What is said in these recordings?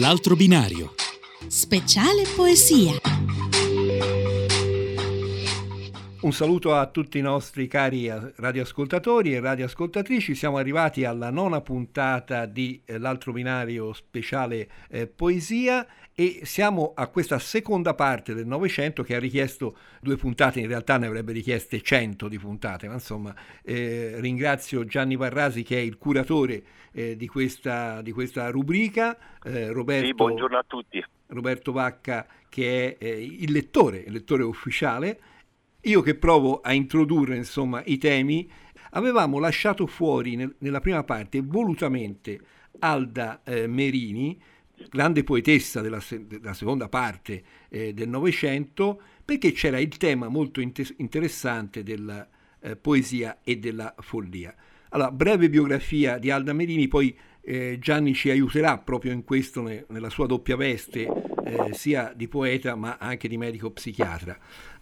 L'altro binario. Speciale poesia. Un saluto a tutti i nostri cari radioascoltatori e radioascoltatrici. Siamo arrivati alla nona puntata di eh, L'altro binario speciale eh, poesia e siamo a questa seconda parte del Novecento che ha richiesto due puntate, in realtà ne avrebbe richieste cento di puntate, ma insomma eh, ringrazio Gianni Varrasi che è il curatore eh, di, questa, di, questa, rubrica, eh, Roberto, sì, buongiorno a tutti. Roberto Vacca che è il lettore, il lettore ufficiale, io che provo a introdurre insomma i temi, avevamo lasciato fuori nel, nella prima parte volutamente Alda eh, Merini, grande poetessa della, della seconda parte eh, del Novecento, perché c'era il tema molto inter- interessante della eh, poesia e della follia. Allora, breve biografia di Alda Merini, poi eh, Gianni ci aiuterà proprio in questo, ne, nella sua doppia veste, eh, sia di poeta ma anche di medico psichiatra.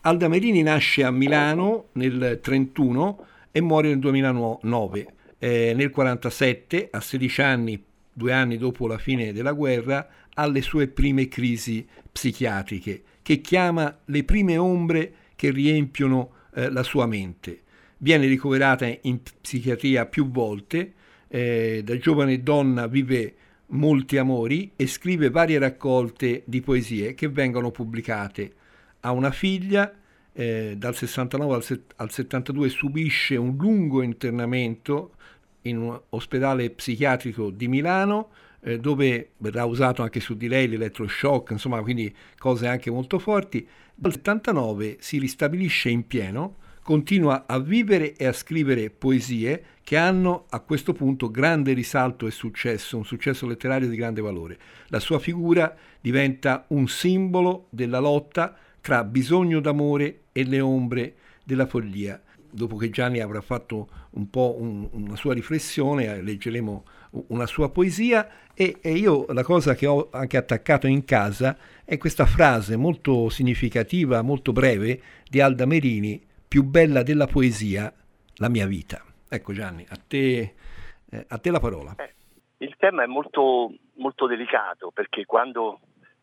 Alda Merini nasce a Milano nel 1931 e muore nel 2009. Eh, nel 1947, a 16 anni, due anni dopo la fine della guerra, ha le sue prime crisi psichiatriche, che chiama le prime ombre che riempiono eh, la sua mente. Viene ricoverata in psichiatria più volte, eh, da giovane donna vive molti amori e scrive varie raccolte di poesie che vengono pubblicate. Ha una figlia, eh, dal 69 al, set- al 72 subisce un lungo internamento in un ospedale psichiatrico di Milano, eh, dove verrà usato anche su di lei l'elettroshock, insomma, quindi cose anche molto forti. Dal 79 si ristabilisce in pieno, continua a vivere e a scrivere poesie che hanno a questo punto grande risalto e successo, un successo letterario di grande valore. La sua figura diventa un simbolo della lotta tra bisogno d'amore e le ombre della follia. Dopo che Gianni avrà fatto un po' un, una sua riflessione, eh, leggeremo una sua poesia e, e, io la cosa che ho anche attaccato in casa è questa frase molto significativa, molto breve di Alda Merini più bella della poesia, la mia vita. Ecco Gianni, a te, eh, a te la parola. Eh, il tema è molto, molto delicato perché quando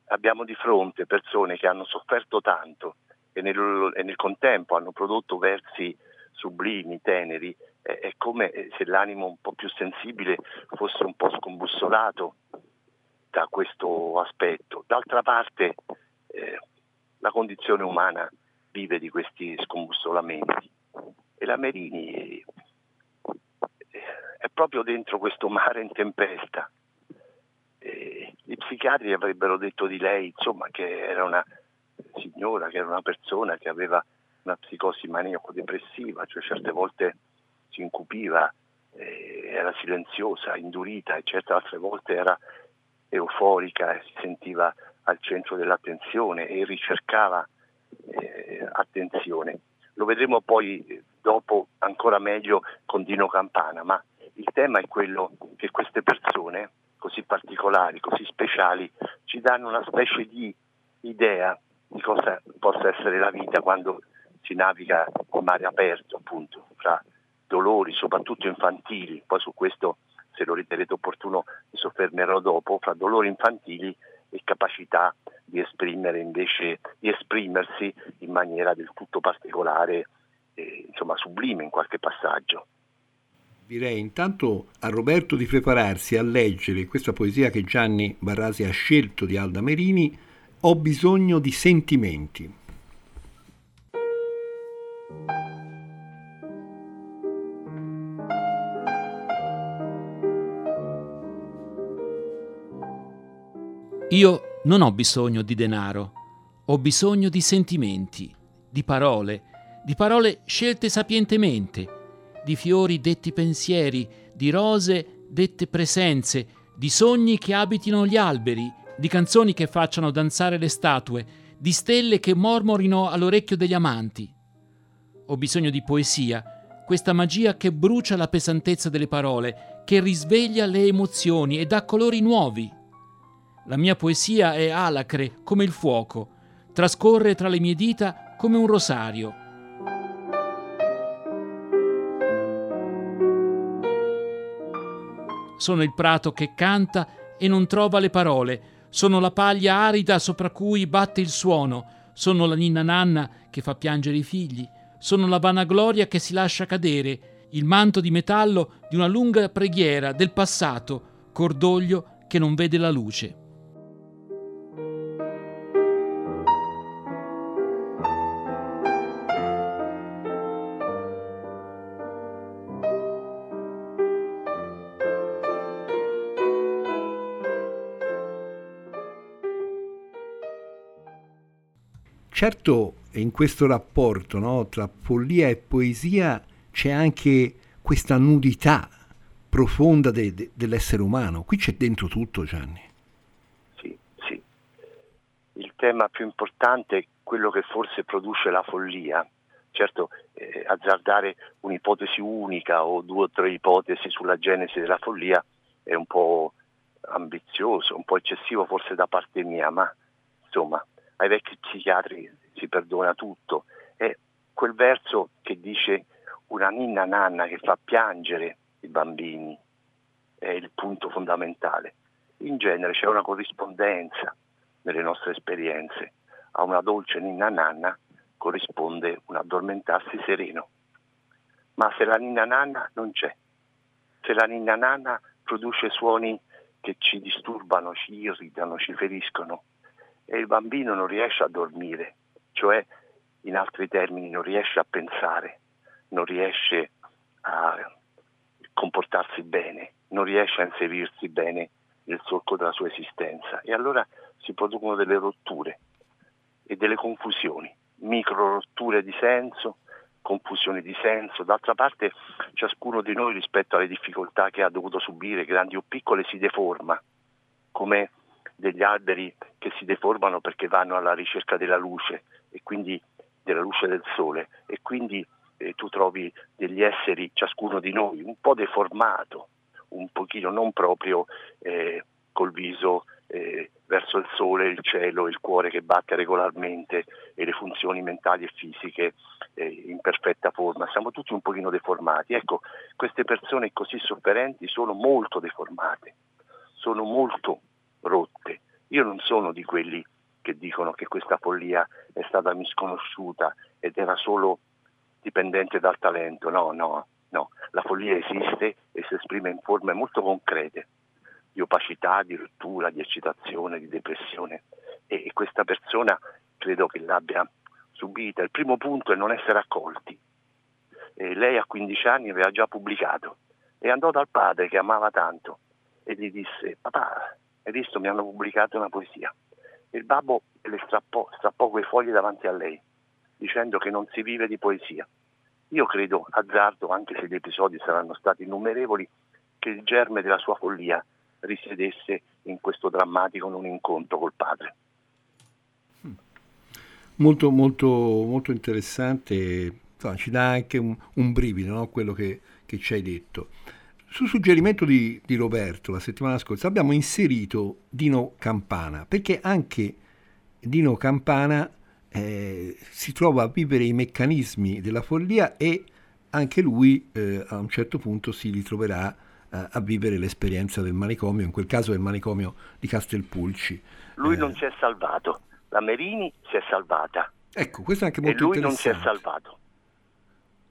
abbiamo di fronte persone che hanno sofferto tanto e nel, e nel contempo hanno prodotto versi sublimi, teneri, eh, è come se l'animo un po' più sensibile fosse un po' scombussolato da questo aspetto. D'altra parte eh, la condizione umana vive di questi scombussolamenti. E la Merini eh, è proprio dentro questo mare in tempesta. E gli psichiatri avrebbero detto di lei insomma, che era una signora, che era una persona che aveva una psicosi maniaco-depressiva, cioè certe volte si incupiva, eh, era silenziosa, indurita, eccetera, altre volte era euforica e si sentiva al centro dell'attenzione e ricercava eh, attenzione. Lo vedremo poi dopo ancora meglio con Dino Campana, ma il tema è quello che queste persone così particolari, così speciali, ci danno una specie di idea di cosa possa essere la vita quando si naviga in mare aperto, appunto, fra dolori, soprattutto infantili, poi su questo, se lo riterrete opportuno, mi soffermerò dopo, fra dolori infantili e capacità di esprimere invece, di esprimersi in maniera del tutto particolare, eh, insomma sublime in qualche passaggio. Direi intanto a Roberto di prepararsi a leggere questa poesia che Gianni Barrasi ha scelto di Alda Merini, Ho bisogno di sentimenti. Io non ho bisogno di denaro, ho bisogno di sentimenti, di parole, di parole scelte sapientemente, di fiori detti pensieri, di rose dette presenze, di sogni che abitino gli alberi, di canzoni che facciano danzare le statue, di stelle che mormorino all'orecchio degli amanti. Ho bisogno di poesia, questa magia che brucia la pesantezza delle parole, che risveglia le emozioni e dà colori nuovi. La mia poesia è alacre come il fuoco, trascorre tra le mie dita come un rosario. Sono il prato che canta e non trova le parole, sono la paglia arida sopra cui batte il suono, sono la ninna nanna che fa piangere i figli, sono la vanagloria che si lascia cadere, il manto di metallo di una lunga preghiera del passato, cordoglio che non vede la luce. Certo, in questo rapporto no, tra follia e poesia c'è anche questa nudità profonda de, de, dell'essere umano. Qui c'è dentro tutto, Gianni. Sì, sì. Il tema più importante è quello che forse produce la follia. Certo, eh, azzardare un'ipotesi unica o due o tre ipotesi sulla genesi della follia è un po' ambizioso, un po' eccessivo forse da parte mia, ma insomma ai vecchi psichiatri si perdona tutto. È quel verso che dice una ninna nanna che fa piangere i bambini è il punto fondamentale. In genere c'è una corrispondenza nelle nostre esperienze. A una dolce ninna nanna corrisponde un addormentarsi sereno. Ma se la ninna nanna non c'è, se la ninna nanna produce suoni che ci disturbano, ci irritano, ci feriscono, e il bambino non riesce a dormire, cioè in altri termini non riesce a pensare, non riesce a comportarsi bene, non riesce a inserirsi bene nel solco della sua esistenza e allora si producono delle rotture e delle confusioni, micro rotture di senso, confusioni di senso. D'altra parte ciascuno di noi rispetto alle difficoltà che ha dovuto subire, grandi o piccole, si deforma, come degli alberi che si deformano perché vanno alla ricerca della luce e quindi della luce del sole e quindi eh, tu trovi degli esseri, ciascuno di noi, un po' deformato, un pochino non proprio eh, col viso eh, verso il sole, il cielo, il cuore che batte regolarmente e le funzioni mentali e fisiche eh, in perfetta forma. Siamo tutti un pochino deformati. Ecco, queste persone così sofferenti sono molto deformate, sono molto rotte. Io non sono di quelli che dicono che questa follia è stata misconosciuta ed era solo dipendente dal talento. No, no, no. La follia esiste e si esprime in forme molto concrete di opacità, di rottura, di eccitazione, di depressione e, e questa persona credo che l'abbia subita. Il primo punto è non essere accolti. E lei a 15 anni aveva già pubblicato e andò dal padre che amava tanto e gli disse papà hai visto mi hanno pubblicato una poesia. Il babbo le strappò, strappò quei fogli davanti a lei, dicendo che non si vive di poesia. Io credo, azzardo, anche se gli episodi saranno stati innumerevoli, che il germe della sua follia risiedesse in questo drammatico non incontro col padre. Molto, molto, molto interessante, ci dà anche un, un brivido no? quello che, che ci hai detto. Su suggerimento di, di, Roberto la settimana scorsa abbiamo inserito Dino Campana, perché anche Dino Campana eh, si trova a vivere i meccanismi della follia e anche lui eh, a un certo punto si ritroverà eh, a vivere l'esperienza del manicomio, in quel caso del manicomio di Castelpulci. Lui non eh, si è salvato, la Merini si è salvata. Ecco, questo è anche molto interessante. E lui non si è salvato.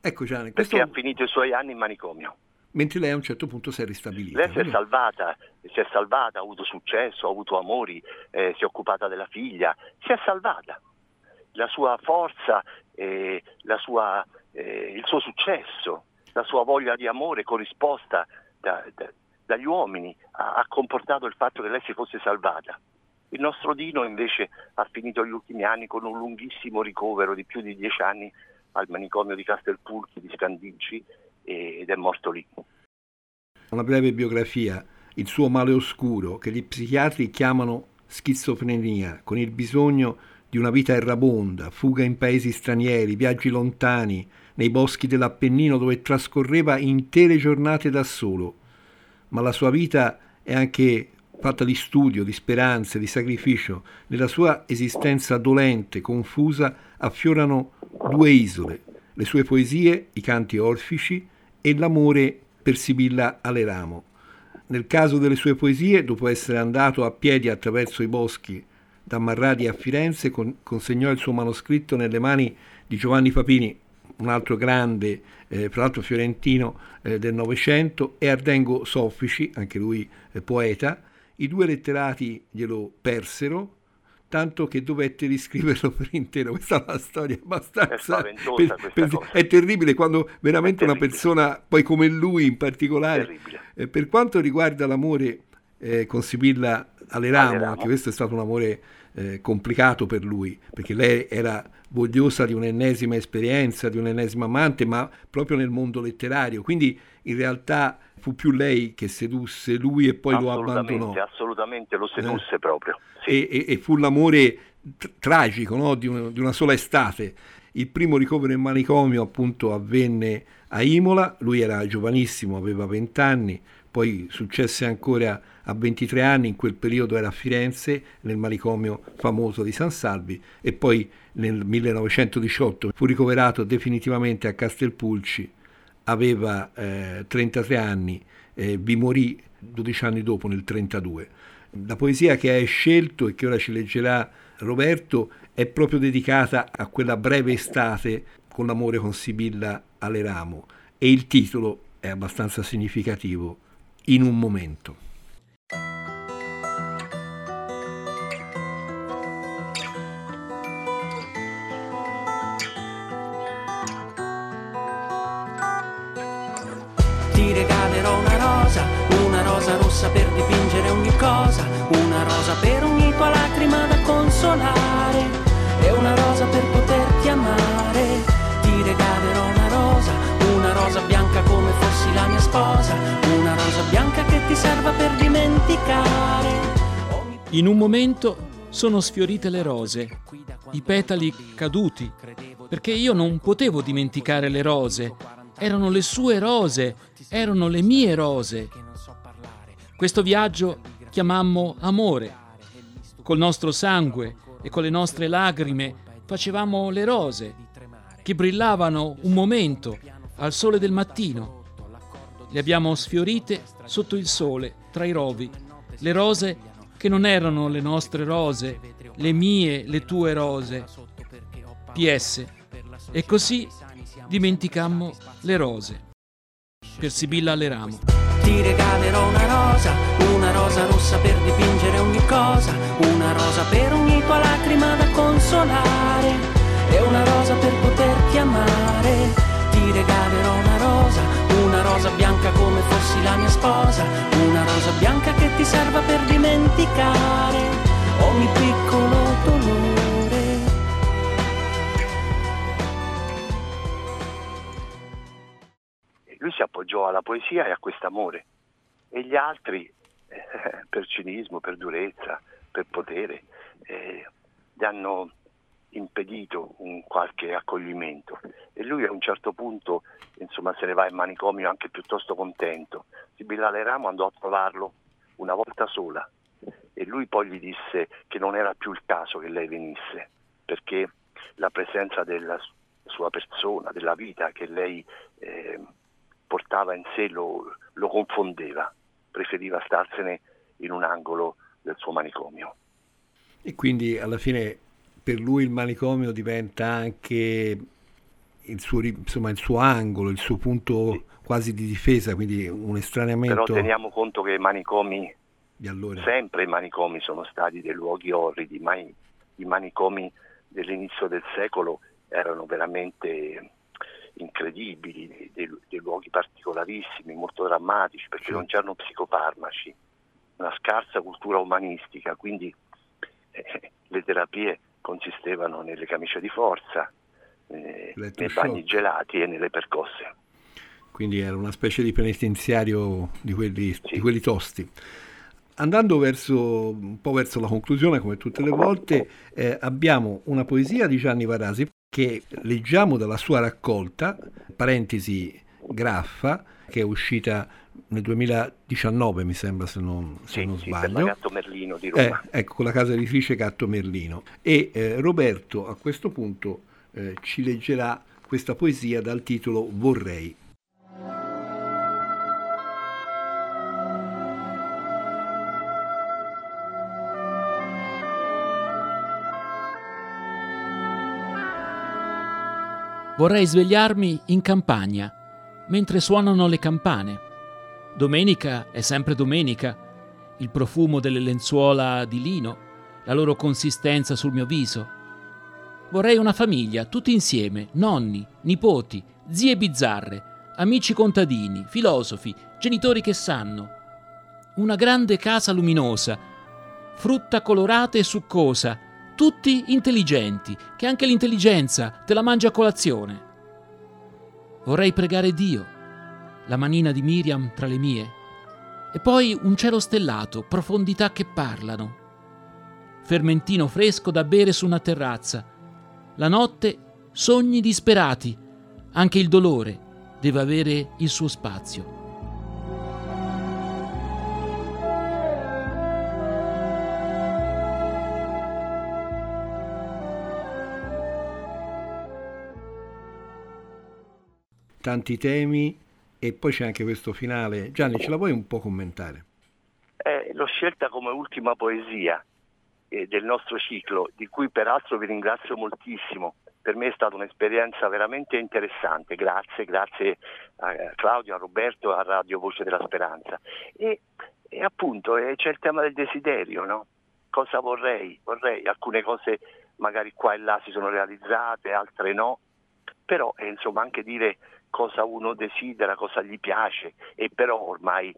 Ecco Gianni, questo... Perché ha finito i suoi anni in manicomio mentre lei a un certo punto si è ristabilita. Lei si è salvata, si è salvata, ha avuto successo, ha avuto amori, eh, si è occupata della figlia, si è salvata. La sua forza, eh, la sua, eh, il suo successo, la sua voglia di amore corrisposta da, da, dagli uomini ha, ha comportato il fatto che lei si fosse salvata. Il nostro Dino invece ha finito gli ultimi anni con un lunghissimo ricovero di più di dieci anni al manicomio di Castelpulchi di Scandicci ed è morto lì. Una breve biografia, il suo male oscuro, che gli psichiatri chiamano schizofrenia, con il bisogno di una vita errabonda, fuga in paesi stranieri, viaggi lontani, nei boschi dell'Appennino dove trascorreva intere giornate da solo. Ma la sua vita è anche fatta di studio, di speranze, di sacrificio. Nella sua esistenza dolente, confusa, affiorano due isole, le sue poesie, i canti orfici, e l'amore per Sibilla Aleramo. Nel caso delle sue poesie, dopo essere andato a piedi attraverso i boschi da Marradi a Firenze, con, consegnò il suo manoscritto nelle mani di Giovanni Papini, un altro grande, eh, tra l'altro fiorentino eh, del Novecento, e Ardengo Soffici, anche lui eh, poeta. I due letterati glielo persero, tanto che dovette riscriverlo per intero. Questa è una storia abbastanza... È, per, per, è terribile quando veramente una persona, poi come lui in particolare, eh, per quanto riguarda l'amore eh, con Sibilla Aleramo, anche questo è stato un amore eh, complicato per lui, perché lei era vogliosa di un'ennesima esperienza, di un'ennesima amante, ma proprio nel mondo letterario. Quindi in realtà fu più lei che sedusse lui e poi lo abbandonò. Assolutamente, lo sedusse eh. proprio. Sì. E, e, e, fu l'amore t- tragico no? di, un, di, una sola estate. Il primo ricovero in manicomio appunto avvenne a Imola, lui era giovanissimo, aveva 20 anni, poi successe ancora a 23 anni, in quel periodo era a Firenze, nel manicomio famoso di San Salvi, e poi nel 1918 fu ricoverato definitivamente a Castelpulci, aveva eh, 33 anni, eh, vi morì 12 anni dopo, nel 1932. La poesia che hai scelto e che ora ci leggerà Roberto è proprio dedicata a quella breve estate con l'amore con Sibilla Aleramo e il titolo è abbastanza significativo, In un momento. Rossa per dipingere ogni cosa, una rosa per ogni tua lacrima da consolare e una rosa per poterti amare. Ti regalerò una rosa, una rosa bianca come fossi la mia sposa, una rosa bianca che ti serva per dimenticare. In un momento sono sfiorite le rose, i petali caduti, perché io non potevo dimenticare le rose, erano le sue rose, erano le mie rose. Questo viaggio chiamammo amore. Col nostro sangue e con le nostre lacrime facevamo le rose che brillavano un momento al sole del mattino. Le abbiamo sfiorite sotto il sole, tra i rovi, le rose che non erano le nostre rose, le mie, le tue rose. PS. E così dimenticammo le rose. Per Sibilla Leramo. Ti regalerò una rosa, una rosa rossa per dipingere ogni cosa, una rosa per ogni tua lacrima da consolare e una rosa per poterti amare. Ti regalerò una rosa, una rosa bianca come fossi la mia sposa, una rosa bianca che ti serva per dimenticare ogni piccolo dolore. Alla poesia e a quest'amore. E gli altri eh, per cinismo, per durezza, per potere eh, gli hanno impedito un qualche accoglimento. E lui a un certo punto insomma se ne va in manicomio anche piuttosto contento. Sibilla Leramo andò a trovarlo una volta sola. E lui poi gli disse che non era più il caso che lei venisse perché la presenza della sua persona, della vita che lei eh, portava in sé lo, lo confondeva, preferiva starsene in un angolo del suo manicomio. E quindi alla fine per lui il manicomio diventa anche il suo, insomma, il suo angolo, il suo punto sì. quasi di difesa, quindi un estraneamento. Però teniamo conto che i manicomi, allora. sempre i manicomi sono stati dei luoghi orridi, ma i, i manicomi dell'inizio del secolo erano veramente incredibili, dei, dei, luoghi particolarissimi, molto drammatici, perché non c'erano psicofarmaci, una scarsa cultura umanistica, quindi eh, le terapie consistevano nelle camicie di forza, eh, nei bagni gelati e nelle percosse. Quindi era una specie di penitenziario di quelli, sì. di quelli tosti. Andando verso, un po' verso la conclusione, come tutte le volte, eh, abbiamo una poesia di Gianni Varasi che leggiamo dalla sua raccolta, parentesi Graffa, che è uscita nel 2019 mi sembra se non, se sì, non sì, sbaglio. Per Gatto Merlino di Roma. Eh, ecco, la casa editrice Gatto Merlino. E eh, Roberto a questo punto eh, ci leggerà questa poesia dal titolo Vorrei. Vorrei svegliarmi in campagna, mentre suonano le campane. Domenica è sempre domenica, il profumo delle lenzuola di lino, la loro consistenza sul mio viso. Vorrei una famiglia, tutti insieme, nonni, nipoti, zie bizzarre, amici contadini, filosofi, genitori che sanno. Una grande casa luminosa, frutta colorata e succosa, tutti intelligenti, che anche l'intelligenza te la mangia a colazione. Vorrei pregare Dio, la manina di Miriam tra le mie, e poi un cielo stellato, profondità che parlano. Fermentino fresco da bere su una terrazza. La notte sogni disperati, anche il dolore deve avere il suo spazio. Tanti temi e poi c'è anche questo finale. Gianni, ce la vuoi un po' commentare? Eh, l'ho scelta come ultima poesia eh, del nostro ciclo, di cui peraltro vi ringrazio moltissimo. Per me è stata un'esperienza veramente interessante, grazie, grazie a Claudio, a Roberto, a Radio Voce della Speranza. E, e appunto eh, c'è il tema del desiderio, no? Cosa vorrei? Vorrei alcune cose magari qua e là si sono realizzate, altre no, però eh, insomma anche dire cosa uno desidera, cosa gli piace e però ormai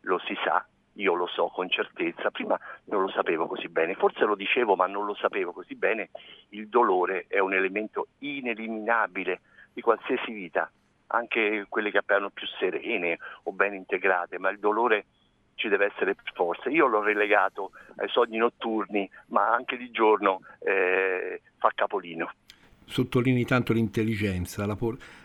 lo si sa, io lo so con certezza, prima non lo sapevo così bene, forse lo dicevo ma non lo sapevo così bene, il dolore è un elemento ineliminabile di qualsiasi vita, anche quelle che appaiono più serene o ben integrate, ma il dolore ci deve essere per forza. Io l'ho relegato ai sogni notturni, ma anche di giorno eh, fa capolino sottolinei tanto l'intelligenza, la,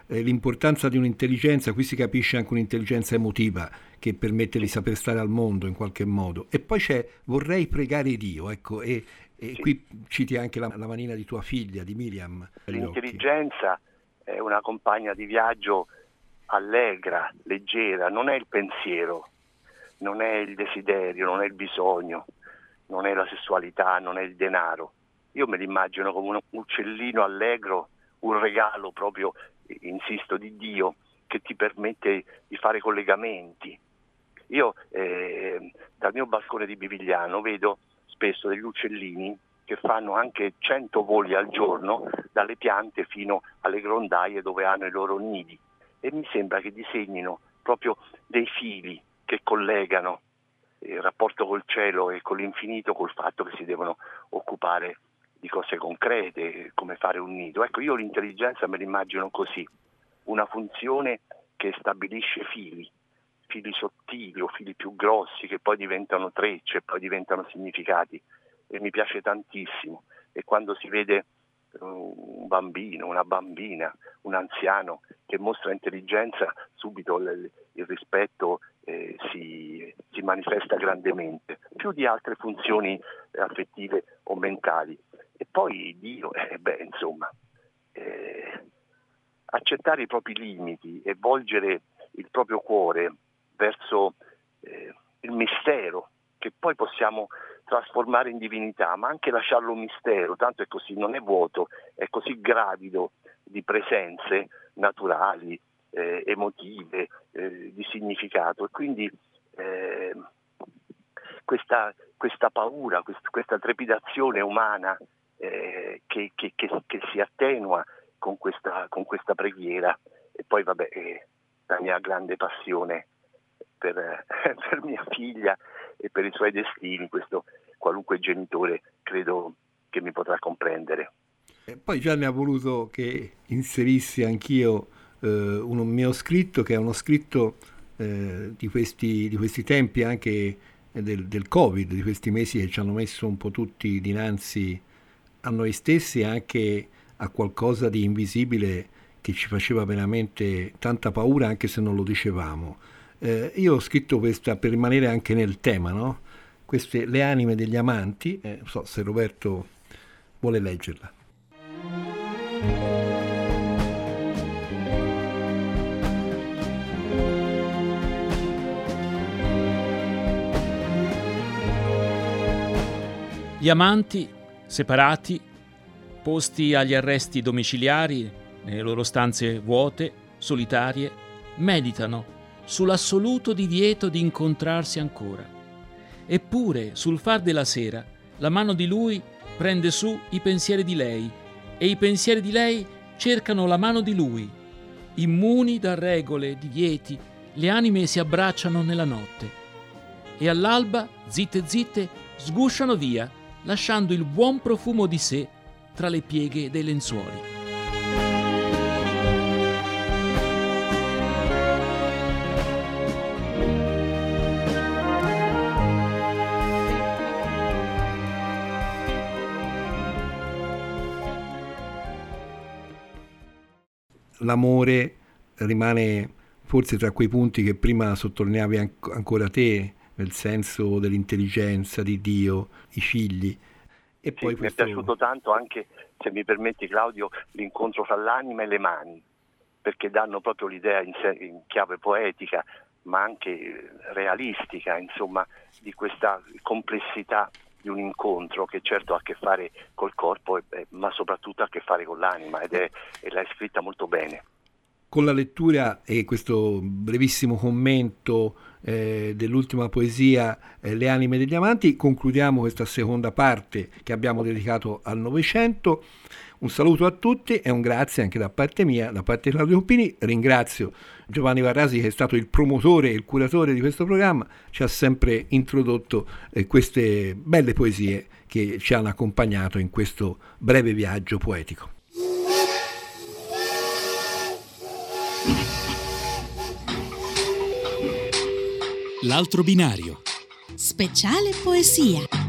eh, l'importanza di un'intelligenza, qui si capisce anche un'intelligenza emotiva che permette di saper stare al mondo in qualche modo. E poi c'è vorrei pregare Dio, ecco, e, e qui citi anche la, la, manina di tua figlia, di Miriam. L'intelligenza è una compagna di viaggio allegra, leggera, non è il pensiero, non è il desiderio, non è il bisogno, non è la sessualità, non è il denaro io me l'immagino come un uccellino allegro, un regalo proprio, insisto, di Dio che ti permette di fare collegamenti. Io eh, dal mio balcone di Bivigliano vedo spesso degli uccellini che fanno anche 100 voli al giorno dalle piante fino alle grondaie dove hanno i loro nidi e mi sembra che disegnino proprio dei fili che collegano il rapporto col cielo e con l'infinito col fatto che si devono occupare di cose concrete, come fare un nido. Ecco, io l'intelligenza me l'immagino così, una funzione che stabilisce fili, fili sottili o fili più grossi che poi diventano trecce, poi diventano significati e mi piace tantissimo. E quando si vede uh, un bambino, una bambina, un anziano che mostra intelligenza, subito il, rispetto eh, si, si, manifesta grandemente, più di altre funzioni affettive o mentali. E poi Dio, eh, beh, insomma, eh, accettare i propri limiti e volgere il proprio cuore verso eh, il mistero che poi possiamo trasformare in divinità, ma anche lasciarlo un mistero, tanto è così, non è vuoto, è così gravido di presenze naturali, eh, emotive, eh, di significato. E quindi eh, questa, questa, paura, quest, questa trepidazione umana eh, che, che, che, che, si attenua con questa, con questa, preghiera e poi vabbè eh, la mia grande passione per, per, mia figlia e per i suoi destini, questo qualunque genitore credo che mi potrà comprendere. E poi Gianni ha voluto che inserissi anch'io eh, un mio scritto che è uno scritto eh, di, questi, di, questi, tempi anche del, del Covid, di questi mesi che ci hanno messo un po' tutti dinanzi a noi stessi anche a qualcosa di invisibile che ci faceva veramente tanta paura anche se non lo dicevamo. Eh, io ho scritto questa per rimanere anche nel tema, no? Queste, le anime degli amanti, eh, non so se Roberto vuole leggerla. Gli amanti separati, posti agli arresti domiciliari nelle loro stanze vuote, solitarie, meditano sull'assoluto divieto di incontrarsi ancora. Eppure, sul far della sera, la mano di lui prende su i pensieri di lei e i pensieri di lei cercano la mano di lui. Immuni da regole, divieti, le anime si abbracciano nella notte e all'alba, zitte zitte, sgusciano via, lasciando il buon profumo di sé tra le pieghe dei lenzuoli. l'amore rimane forse tra quei punti che prima sottolineavi ancora te, nel senso dell'intelligenza di Dio, i figli. E poi sì, questo... Mi è piaciuto tanto anche, se mi permetti Claudio, l'incontro fra l'anima e le mani, perché danno proprio l'idea in, in chiave poetica, ma anche realistica, insomma, di questa complessità di un incontro che certo ha a che fare col corpo, ma soprattutto ha a che fare con l'anima ed è, e l'hai scritta molto bene. Con la lettura e questo brevissimo commento eh, dell'ultima poesia eh, Le anime degli amanti concludiamo questa seconda parte che abbiamo dedicato al Novecento. Un saluto a tutti e un grazie anche da parte mia, da parte di Claudio Pini. Ringrazio Giovanni Varrasi che è stato il promotore e il curatore di questo programma, ci ha sempre introdotto eh, queste belle poesie che ci hanno accompagnato in questo breve viaggio poetico. L'altro binario. Speciale poesia.